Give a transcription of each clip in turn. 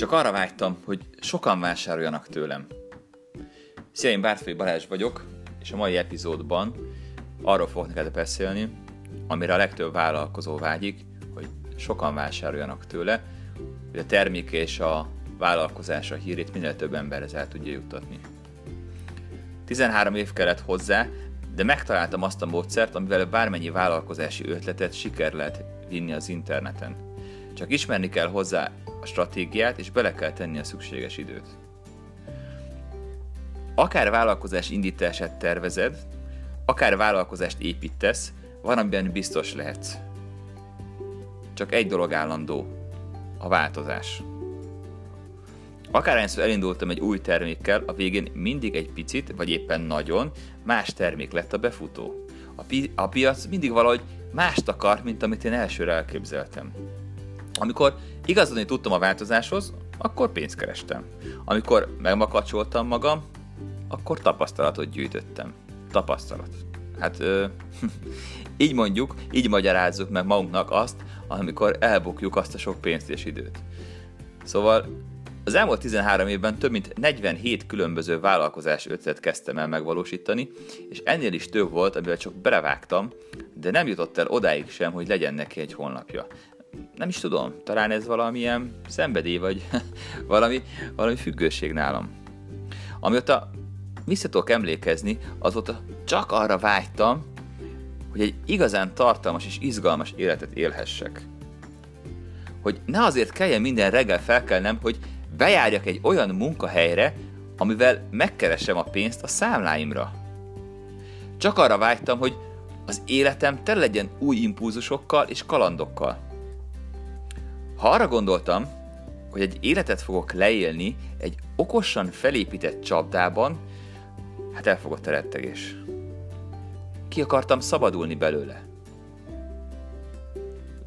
Csak arra vágytam, hogy sokan vásároljanak tőlem. Szia, én Bártfai Balázs vagyok, és a mai epizódban arról fogok neked beszélni, amire a legtöbb vállalkozó vágyik, hogy sokan vásároljanak tőle, hogy a termék és a vállalkozása hírét minél több emberhez el tudja juttatni. 13 év kellett hozzá, de megtaláltam azt a módszert, amivel bármennyi vállalkozási ötletet siker lehet vinni az interneten. Csak ismerni kell hozzá a stratégiát, és bele kell tenni a szükséges időt. Akár vállalkozás indítását tervezed, akár vállalkozást építesz, van, amiben biztos lehetsz. Csak egy dolog állandó, a változás. Akárhányszor elindultam egy új termékkel, a végén mindig egy picit, vagy éppen nagyon, más termék lett a befutó. A, pi- a piac mindig valahogy mást akar, mint amit én elsőre elképzeltem. Amikor igazodni tudtam a változáshoz, akkor pénzt kerestem. Amikor megmakacsoltam magam, akkor tapasztalatot gyűjtöttem. Tapasztalat. Hát ö, így mondjuk, így magyarázzuk meg magunknak azt, amikor elbukjuk azt a sok pénzt és időt. Szóval az elmúlt 13 évben több mint 47 különböző vállalkozás ötlet kezdtem el megvalósítani, és ennél is több volt, amivel csak belevágtam, de nem jutott el odáig sem, hogy legyen neki egy honlapja. Nem is tudom, talán ez valamilyen szenvedély, vagy valami, valami függőség nálam. Amióta vissza tudok emlékezni, azóta csak arra vágytam, hogy egy igazán tartalmas és izgalmas életet élhessek. Hogy ne azért kelljen minden reggel felkelnem, hogy bejárjak egy olyan munkahelyre, amivel megkeresem a pénzt a számláimra. Csak arra vágytam, hogy az életem tele legyen új impulzusokkal és kalandokkal. Ha arra gondoltam, hogy egy életet fogok leélni egy okosan felépített csapdában, hát elfogott a rettegés. Ki akartam szabadulni belőle.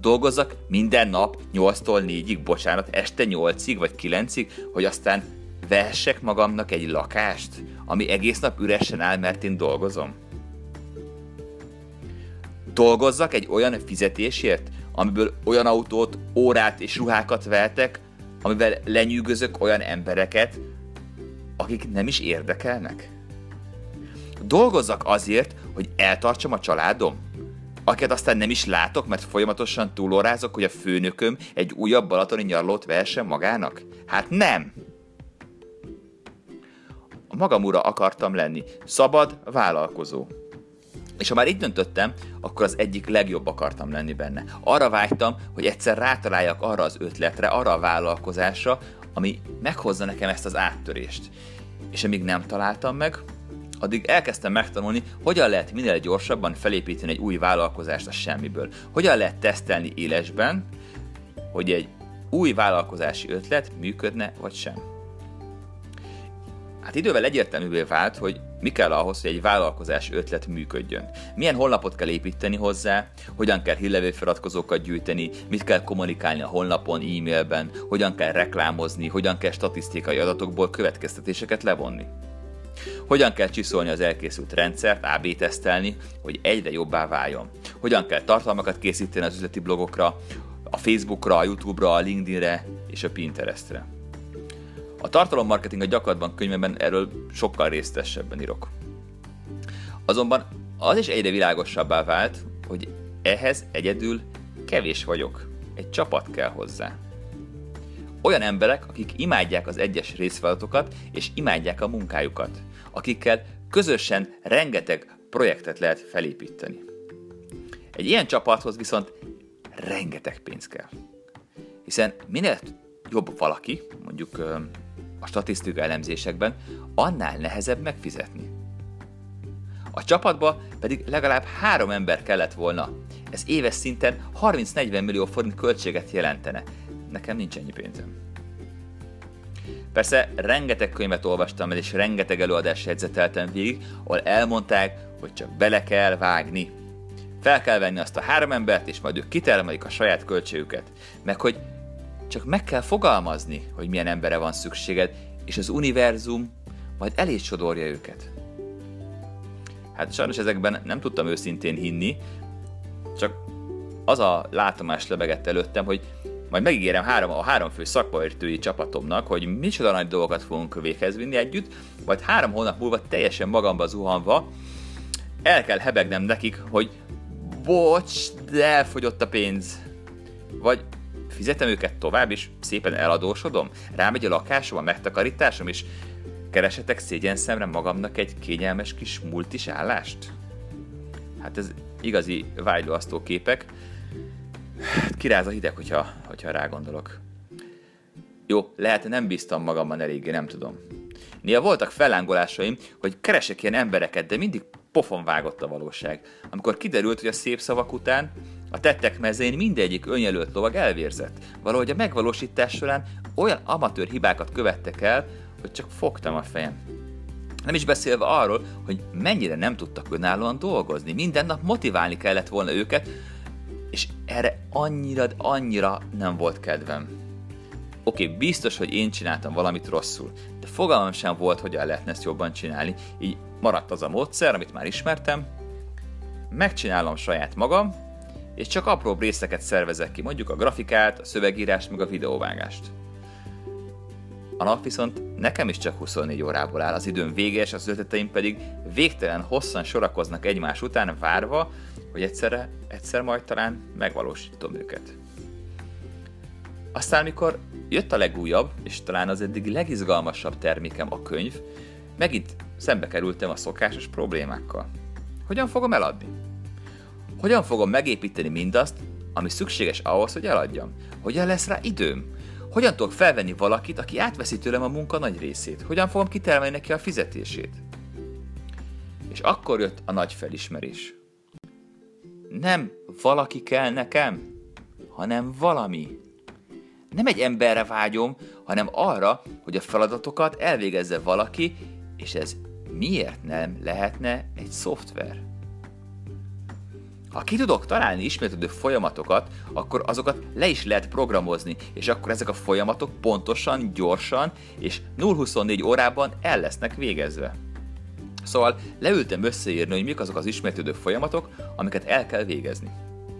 Dolgozzak minden nap 8-tól 4-ig, bocsánat, este 8-ig vagy 9-ig, hogy aztán vehessek magamnak egy lakást, ami egész nap üresen áll, mert én dolgozom. Dolgozzak egy olyan fizetésért, amiből olyan autót, órát és ruhákat vehetek, amivel lenyűgözök olyan embereket, akik nem is érdekelnek? Dolgozzak azért, hogy eltartsam a családom? Akiket aztán nem is látok, mert folyamatosan túlórázok, hogy a főnököm egy újabb balatoni nyarlót vehessen magának? Hát nem! A magam ura akartam lenni. Szabad, vállalkozó. És ha már így döntöttem, akkor az egyik legjobb akartam lenni benne. Arra vágytam, hogy egyszer rátaláljak arra az ötletre, arra a vállalkozásra, ami meghozza nekem ezt az áttörést. És amíg nem találtam meg, addig elkezdtem megtanulni, hogyan lehet minél gyorsabban felépíteni egy új vállalkozást a semmiből. Hogyan lehet tesztelni élesben, hogy egy új vállalkozási ötlet működne vagy sem. Hát idővel egyértelművé vált, hogy mi kell ahhoz, hogy egy vállalkozás ötlet működjön. Milyen honlapot kell építeni hozzá, hogyan kell hírlevélfeliratkozókat gyűjteni, mit kell kommunikálni a honlapon, e-mailben, hogyan kell reklámozni, hogyan kell statisztikai adatokból következtetéseket levonni. Hogyan kell csiszolni az elkészült rendszert, AB tesztelni, hogy egyre jobbá váljon. Hogyan kell tartalmakat készíteni az üzleti blogokra, a Facebookra, a YouTube-ra, a LinkedInre és a Pinterestre. A tartalommarketing a gyakorlatban könyvemben erről sokkal részletesebben írok. Azonban az is egyre világosabbá vált, hogy ehhez egyedül kevés vagyok. Egy csapat kell hozzá. Olyan emberek, akik imádják az egyes részfeladatokat és imádják a munkájukat, akikkel közösen rengeteg projektet lehet felépíteni. Egy ilyen csapathoz viszont rengeteg pénz kell. Hiszen minél jobb valaki, mondjuk a statisztika elemzésekben, annál nehezebb megfizetni. A csapatba pedig legalább három ember kellett volna. Ez éves szinten 30-40 millió forint költséget jelentene. Nekem nincs ennyi pénzem. Persze rengeteg könyvet olvastam el, és rengeteg előadást jegyzeteltem végig, ahol elmondták, hogy csak bele kell vágni. Fel kell venni azt a három embert, és majd ők kitermelik a saját költségüket. Meg hogy csak meg kell fogalmazni, hogy milyen embere van szükséged, és az univerzum majd elé sodorja őket. Hát sajnos ezekben nem tudtam őszintén hinni, csak az a látomás lebegett előttem, hogy majd megígérem három, a három fő szakmaértői csapatomnak, hogy micsoda nagy dolgokat fogunk véghez vinni együtt, vagy három hónap múlva teljesen magamba zuhanva el kell hebegnem nekik, hogy bocs, de elfogyott a pénz. Vagy fizetem őket tovább, és szépen eladósodom, rámegy a lakásom, a megtakarításom, és keresetek szégyen szemre magamnak egy kényelmes kis multis állást? Hát ez igazi vágyóasztó képek. Kiráz a hideg, hogyha, hogyha rágondolok. Jó, lehet nem bíztam magamban eléggé, nem tudom. Néha voltak fellángolásaim, hogy keresek ilyen embereket, de mindig pofon vágott a valóság. Amikor kiderült, hogy a szép szavak után a tettek mezén mindegyik önjelölt lovag elvérzett. Valahogy a megvalósítás során olyan amatőr hibákat követtek el, hogy csak fogtam a fejem. Nem is beszélve arról, hogy mennyire nem tudtak önállóan dolgozni. Minden nap motiválni kellett volna őket, és erre annyira, annyira nem volt kedvem. Oké, okay, biztos, hogy én csináltam valamit rosszul, de fogalmam sem volt, hogy el lehetne ezt jobban csinálni, így maradt az a módszer, amit már ismertem, megcsinálom saját magam, és csak apró részeket szervezek ki, mondjuk a grafikát, a szövegírást, meg a videóvágást. A nap viszont nekem is csak 24 órából áll, az időm véges, az ötleteim pedig végtelen hosszan sorakoznak egymás után, várva, hogy egyszerre, egyszer majd talán megvalósítom őket. Aztán, mikor jött a legújabb, és talán az eddig legizgalmasabb termékem a könyv, megint szembe kerültem a szokásos problémákkal. Hogyan fogom eladni? Hogyan fogom megépíteni mindazt, ami szükséges ahhoz, hogy eladjam? Hogyan lesz rá időm? Hogyan tudok felvenni valakit, aki átveszi tőlem a munka nagy részét? Hogyan fogom kitermelni neki a fizetését? És akkor jött a nagy felismerés. Nem valaki kell nekem, hanem valami. Nem egy emberre vágyom, hanem arra, hogy a feladatokat elvégezze valaki, és ez miért nem lehetne egy szoftver? Ha ki tudok találni ismétlődő folyamatokat, akkor azokat le is lehet programozni, és akkor ezek a folyamatok pontosan, gyorsan és 0-24 órában el lesznek végezve. Szóval leültem összeírni, hogy mik azok az ismétlődő folyamatok, amiket el kell végezni.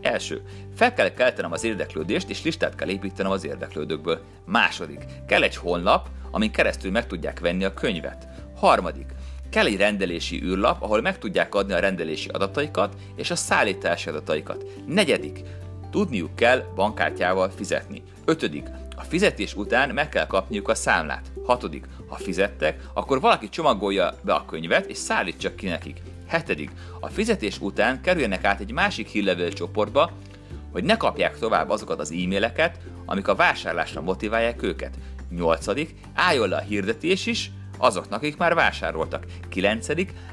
Első. Fel kell keltenem az érdeklődést, és listát kell építenem az érdeklődőkből. Második. Kell egy honlap, amin keresztül meg tudják venni a könyvet. Harmadik. Kell egy rendelési űrlap, ahol meg tudják adni a rendelési adataikat és a szállítási adataikat. Negyedik, tudniuk kell bankkártyával fizetni. Ötödik, a fizetés után meg kell kapniuk a számlát. Hatodik, ha fizettek, akkor valaki csomagolja be a könyvet és szállítsa ki nekik. Hetedik, a fizetés után kerüljenek át egy másik hírlevél csoportba, hogy ne kapják tovább azokat az e-maileket, amik a vásárlásra motiválják őket. Nyolcadik, álljon le a hirdetés is, azoknak, akik már vásároltak. 9.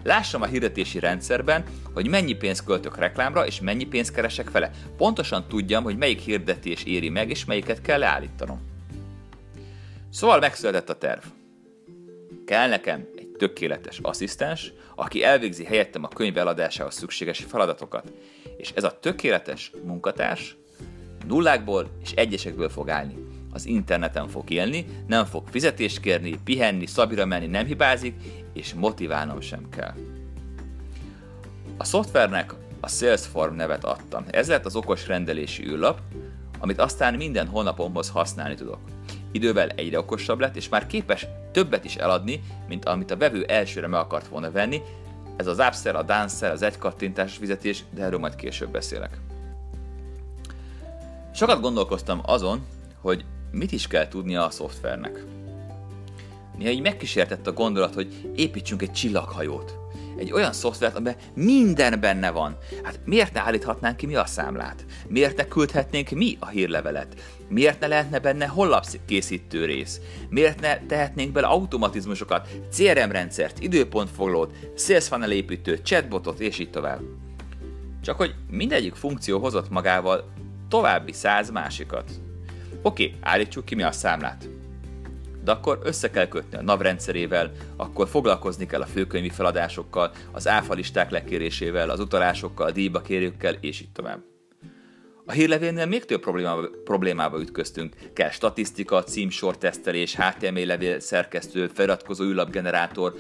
Lássam a hirdetési rendszerben, hogy mennyi pénzt költök reklámra, és mennyi pénzt keresek vele. Pontosan tudjam, hogy melyik hirdetés éri meg, és melyiket kell leállítanom. Szóval megszületett a terv. Kell nekem egy tökéletes asszisztens, aki elvégzi helyettem a könyv eladásához szükséges feladatokat. És ez a tökéletes munkatárs nullákból és egyesekből fog állni az interneten fog élni, nem fog fizetést kérni, pihenni, szabira menni nem hibázik, és motiválnom sem kell. A szoftvernek a Salesform nevet adtam. Ez lett az okos rendelési űrlap, amit aztán minden honlapomhoz használni tudok. Idővel egyre okosabb lett, és már képes többet is eladni, mint amit a vevő elsőre meg akart volna venni. Ez az Upsell, a Dancer, az egykattintás fizetés, de erről majd később beszélek. Sokat gondolkoztam azon, hogy mit is kell tudnia a szoftvernek. Néha így megkísértett a gondolat, hogy építsünk egy csillaghajót. Egy olyan szoftvert, amiben minden benne van. Hát miért ne állíthatnánk ki mi a számlát? Miért ne küldhetnénk mi a hírlevelet? Miért ne lehetne benne honlapkészítő rész? Miért ne tehetnénk bele automatizmusokat, CRM rendszert, időpontfoglót, sales funnel építőt, chatbotot és így tovább? Csak hogy mindegyik funkció hozott magával további száz másikat. Oké, állítsuk ki mi a számlát. De akkor össze kell kötni a NAV rendszerével, akkor foglalkozni kell a főkönyvi feladásokkal, az áfa listák lekérésével, az utalásokkal, a díjba kérőkkel, és így tovább. A hírlevélnél még több problémába, problémába ütköztünk. Kell statisztika, címsor tesztelés, HTML levél szerkesztő, feliratkozó űrlapgenerátor,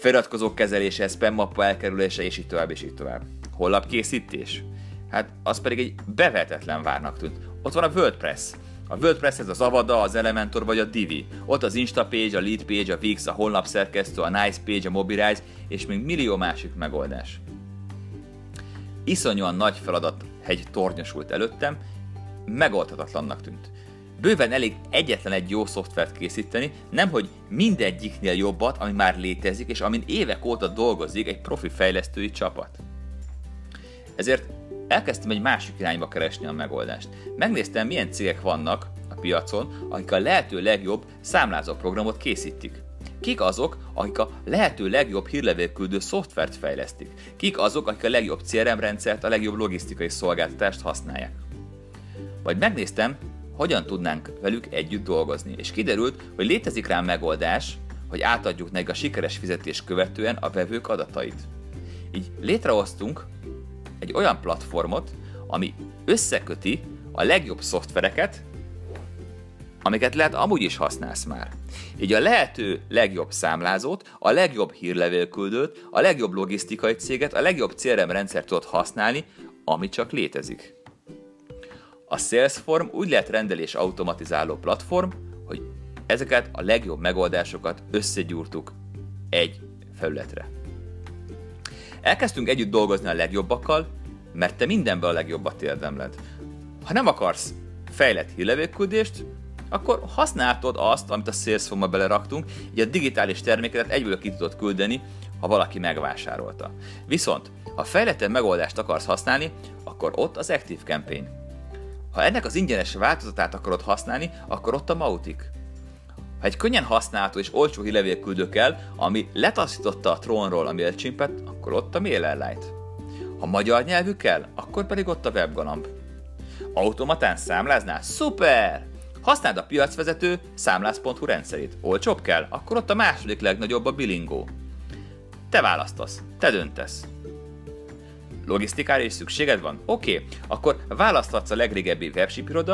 feliratkozó kezelése, spam mappa elkerülése, és így tovább, és így tovább. Hollapkészítés? Hát az pedig egy bevetetlen várnak tűnt. Ott van a WordPress, A WordPress ez az Avada, az Elementor vagy a Divi. Ott az Instapage, a Leadpage, a Wix, a honlapszerkesztő, a Nicepage, a Mobilize és még millió másik megoldás. Iszonyúan nagy feladat hegy tornyosult előttem, megoldhatatlannak tűnt. Bőven elég egyetlen egy jó szoftvert készíteni, nemhogy mindegyiknél jobbat, ami már létezik, és amin évek óta dolgozik egy profi fejlesztői csapat. Ezért elkezdtem egy másik irányba keresni a megoldást. Megnéztem, milyen cégek vannak a piacon, akik a lehető legjobb számlázó programot készítik. Kik azok, akik a lehető legjobb hírlevélküldő szoftvert fejlesztik? Kik azok, akik a legjobb CRM rendszert, a legjobb logisztikai szolgáltatást használják? Vagy megnéztem, hogyan tudnánk velük együtt dolgozni, és kiderült, hogy létezik rá megoldás, hogy átadjuk nekik a sikeres fizetés követően a vevők adatait. Így létrehoztunk egy olyan platformot, ami összeköti a legjobb szoftvereket, amiket lehet amúgy is használsz már. Így a lehető legjobb számlázót, a legjobb hírlevélküldőt, a legjobb logisztikai céget, a legjobb CRM rendszert tudod használni, ami csak létezik. A Salesform úgy lehet rendelés automatizáló platform, hogy ezeket a legjobb megoldásokat összegyúrtuk egy felületre. Elkezdtünk együtt dolgozni a legjobbakkal, mert te mindenben a legjobbat érdemled. Ha nem akarsz fejlett hírlevélküldést, akkor használtod azt, amit a Salesforce-ba beleraktunk, így a digitális terméket egyből ki tudod küldeni, ha valaki megvásárolta. Viszont, ha fejlettebb megoldást akarsz használni, akkor ott az Active Campaign. Ha ennek az ingyenes változatát akarod használni, akkor ott a Mautic. Ha egy könnyen használható és olcsó hírlevélküldő kell, ami letaszította a trónról a MailChimpet, akkor ott a MailerLite. Ha magyar nyelvű kell, akkor pedig ott a WebGalamb. Automatán számláznál? Szuper! Használd a piacvezető számlász.hu rendszerét. Olcsóbb kell? Akkor ott a második legnagyobb a Bilingo. Te választasz, te döntesz. Logisztikára is szükséged van? Oké, okay. akkor választhatsz a legrégebbi webship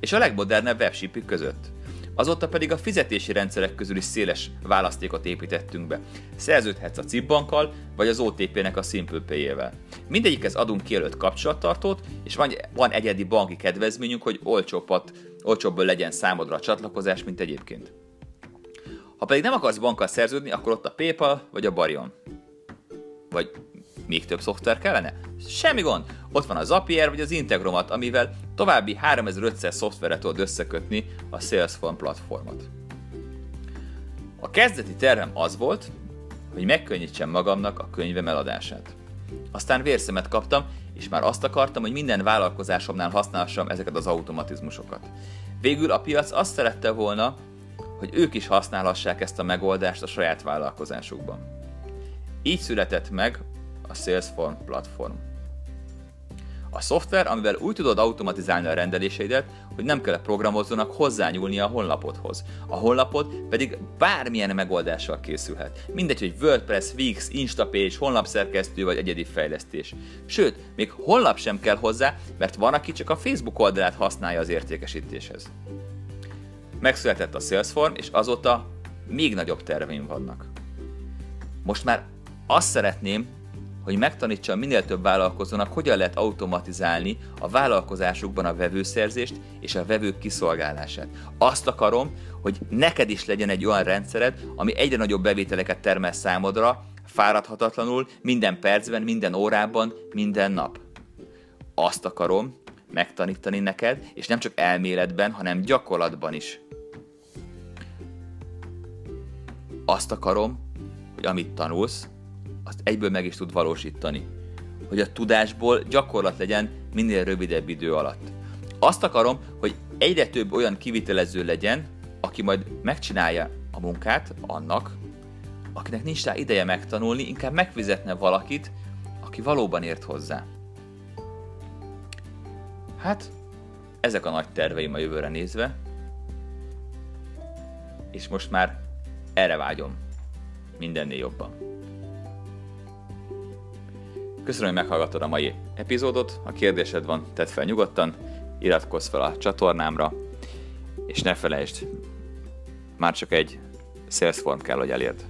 és a legmodernebb webship között. Azóta pedig a fizetési rendszerek közül is széles választékot építettünk be. Szerződhetsz a CIP bankkal, vagy az OTP-nek a Simple Pay-ével. Mindegyikhez adunk kijelölt kapcsolattartót, és van, van egyedi banki kedvezményünk, hogy olcsóbbat, olcsóbból legyen számodra a csatlakozás, mint egyébként. Ha pedig nem akarsz bankkal szerződni, akkor ott a PayPal vagy a Barion. Vagy még több szoftver kellene? Semmi gond! Ott van a Zapier vagy az Integromat, amivel további 3500 szoftveret tudod összekötni a Salesforce platformot. A kezdeti tervem az volt, hogy megkönnyítsem magamnak a könyvem eladását. Aztán vérszemet kaptam, és már azt akartam, hogy minden vállalkozásomnál használhassam ezeket az automatizmusokat. Végül a piac azt szerette volna, hogy ők is használhassák ezt a megoldást a saját vállalkozásukban. Így született meg a Salesforce platform. A szoftver, amivel úgy tudod automatizálni a rendeléseidet, hogy nem kell a programozónak hozzányúlni a honlapodhoz. A honlapod pedig bármilyen megoldással készülhet. Mindegy, hogy WordPress, Wix, Instapage, honlapszerkesztő vagy egyedi fejlesztés. Sőt, még honlap sem kell hozzá, mert van, aki csak a Facebook oldalát használja az értékesítéshez. Megszületett a Salesforce, és azóta még nagyobb terveim vannak. Most már azt szeretném, hogy megtanítsa minél több vállalkozónak, hogyan lehet automatizálni a vállalkozásukban a vevőszerzést és a vevők kiszolgálását. Azt akarom, hogy neked is legyen egy olyan rendszered, ami egyre nagyobb bevételeket termel számodra, fáradhatatlanul, minden percben, minden órában, minden nap. Azt akarom megtanítani neked, és nem csak elméletben, hanem gyakorlatban is. Azt akarom, hogy amit tanulsz, azt egyből meg is tud valósítani. Hogy a tudásból gyakorlat legyen minél rövidebb idő alatt. Azt akarom, hogy egyre több olyan kivitelező legyen, aki majd megcsinálja a munkát annak, akinek nincs rá ideje megtanulni, inkább megfizetne valakit, aki valóban ért hozzá. Hát, ezek a nagy terveim a jövőre nézve, és most már erre vágyom mindennél jobban. Köszönöm, hogy meghallgattad a mai epizódot. Ha kérdésed van, tedd fel nyugodtan, iratkozz fel a csatornámra, és ne felejtsd, már csak egy Salesform kell, hogy elérd.